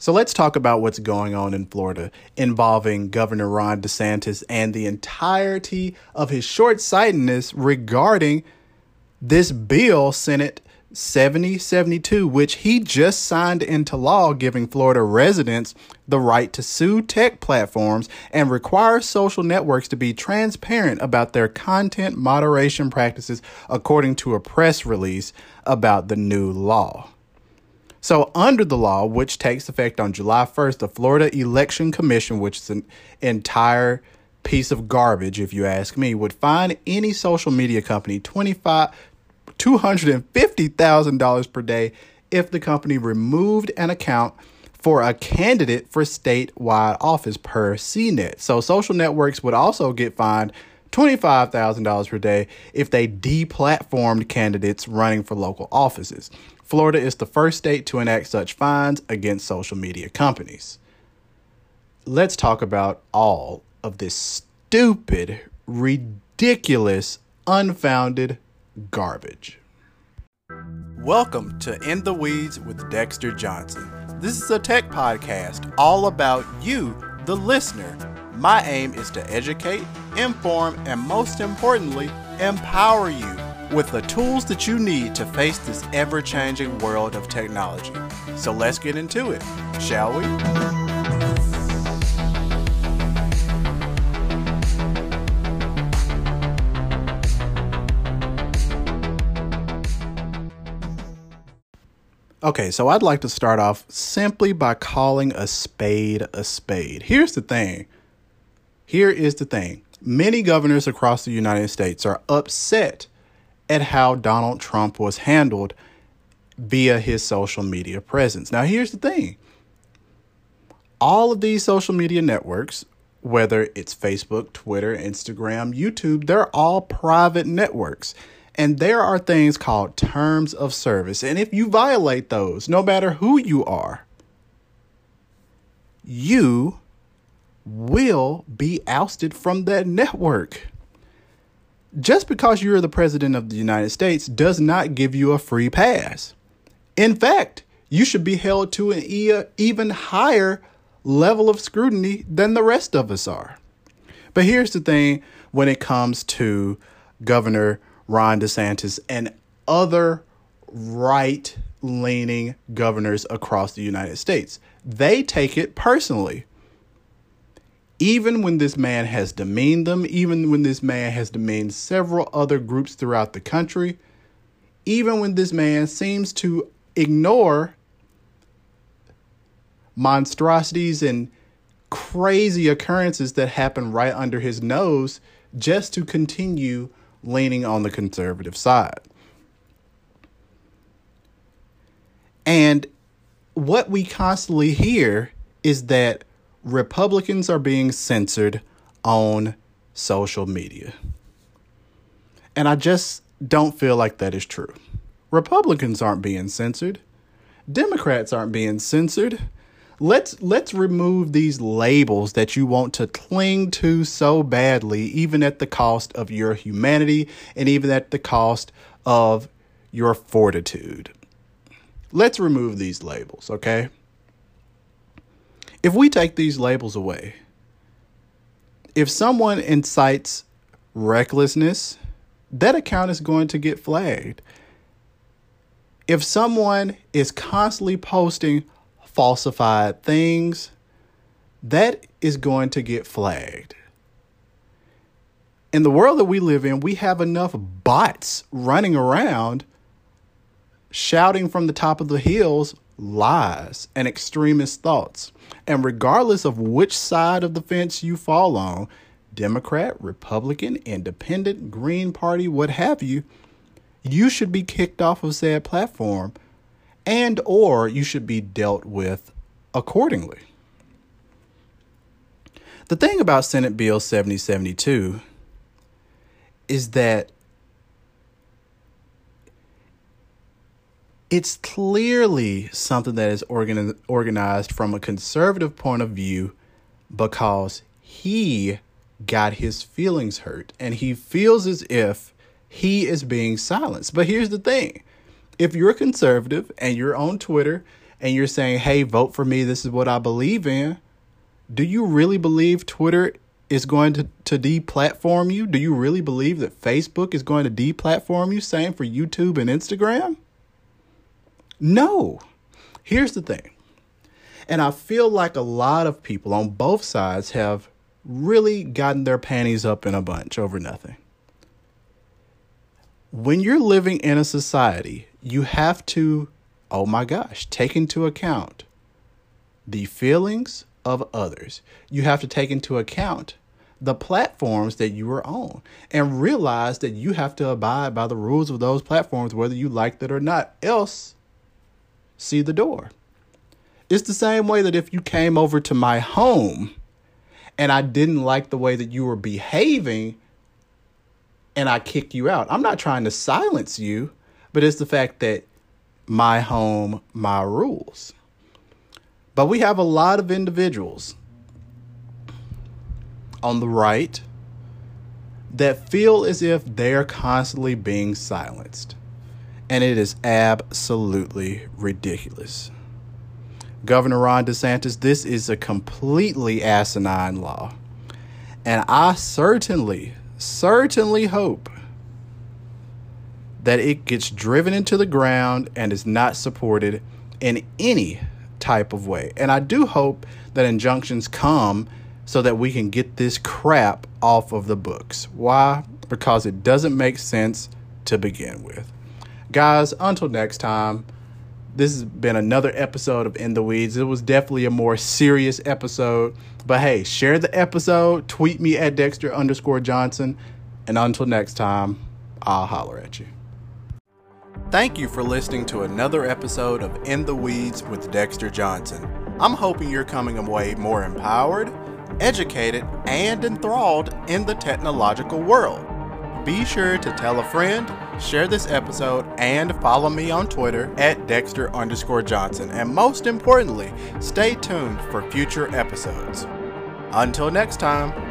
So let's talk about what's going on in Florida involving Governor Ron DeSantis and the entirety of his short sightedness regarding this bill, Senate 7072, which he just signed into law, giving Florida residents the right to sue tech platforms and require social networks to be transparent about their content moderation practices, according to a press release about the new law. So, under the law, which takes effect on July 1st, the Florida Election Commission, which is an entire piece of garbage, if you ask me, would fine any social media company 25, $250,000 per day if the company removed an account for a candidate for statewide office per CNET. So, social networks would also get fined $25,000 per day if they deplatformed candidates running for local offices. Florida is the first state to enact such fines against social media companies. Let's talk about all of this stupid, ridiculous, unfounded garbage. Welcome to In the Weeds with Dexter Johnson. This is a tech podcast all about you, the listener. My aim is to educate, inform, and most importantly, empower you with the tools that you need to face this ever changing world of technology. So let's get into it, shall we? Okay, so I'd like to start off simply by calling a spade a spade. Here's the thing. Here is the thing. Many governors across the United States are upset at how Donald Trump was handled via his social media presence. Now, here's the thing all of these social media networks, whether it's Facebook, Twitter, Instagram, YouTube, they're all private networks. And there are things called terms of service. And if you violate those, no matter who you are, you will be ousted from that network just because you're the president of the United States does not give you a free pass. In fact, you should be held to an even higher level of scrutiny than the rest of us are. But here's the thing when it comes to Governor Ron DeSantis and other right leaning governors across the United States, they take it personally even when this man has demeaned them, even when this man has demeaned several other groups throughout the country, even when this man seems to ignore monstrosities and crazy occurrences that happen right under his nose just to continue leaning on the conservative side. And what we constantly hear is that Republicans are being censored on social media. And I just don't feel like that is true. Republicans aren't being censored. Democrats aren't being censored. Let's let's remove these labels that you want to cling to so badly even at the cost of your humanity and even at the cost of your fortitude. Let's remove these labels, okay? If we take these labels away, if someone incites recklessness, that account is going to get flagged. If someone is constantly posting falsified things, that is going to get flagged. In the world that we live in, we have enough bots running around shouting from the top of the hills lies and extremist thoughts. And regardless of which side of the fence you fall on, Democrat, Republican, Independent, Green Party, what have you, you should be kicked off of said platform and or you should be dealt with accordingly. The thing about Senate Bill 7072 is that it's clearly something that is organ- organized from a conservative point of view because he got his feelings hurt and he feels as if he is being silenced. But here's the thing if you're conservative and you're on Twitter and you're saying, hey, vote for me, this is what I believe in, do you really believe Twitter is going to, to deplatform you? Do you really believe that Facebook is going to deplatform you? Same for YouTube and Instagram? No. Here's the thing. And I feel like a lot of people on both sides have really gotten their panties up in a bunch over nothing. When you're living in a society, you have to, oh my gosh, take into account the feelings of others. You have to take into account the platforms that you are on and realize that you have to abide by the rules of those platforms, whether you like it or not. Else, see the door. It's the same way that if you came over to my home and I didn't like the way that you were behaving and I kicked you out, I'm not trying to silence you, but it's the fact that my home, my rules. But we have a lot of individuals on the right that feel as if they're constantly being silenced. And it is absolutely ridiculous. Governor Ron DeSantis, this is a completely asinine law. And I certainly, certainly hope that it gets driven into the ground and is not supported in any type of way. And I do hope that injunctions come so that we can get this crap off of the books. Why? Because it doesn't make sense to begin with. Guys, until next time, this has been another episode of In the Weeds. It was definitely a more serious episode. But hey, share the episode, tweet me at Dexter underscore Johnson. And until next time, I'll holler at you. Thank you for listening to another episode of In the Weeds with Dexter Johnson. I'm hoping you're coming away more empowered, educated, and enthralled in the technological world. Be sure to tell a friend, share this episode, and follow me on Twitter at Dexter underscore Johnson. And most importantly, stay tuned for future episodes. Until next time.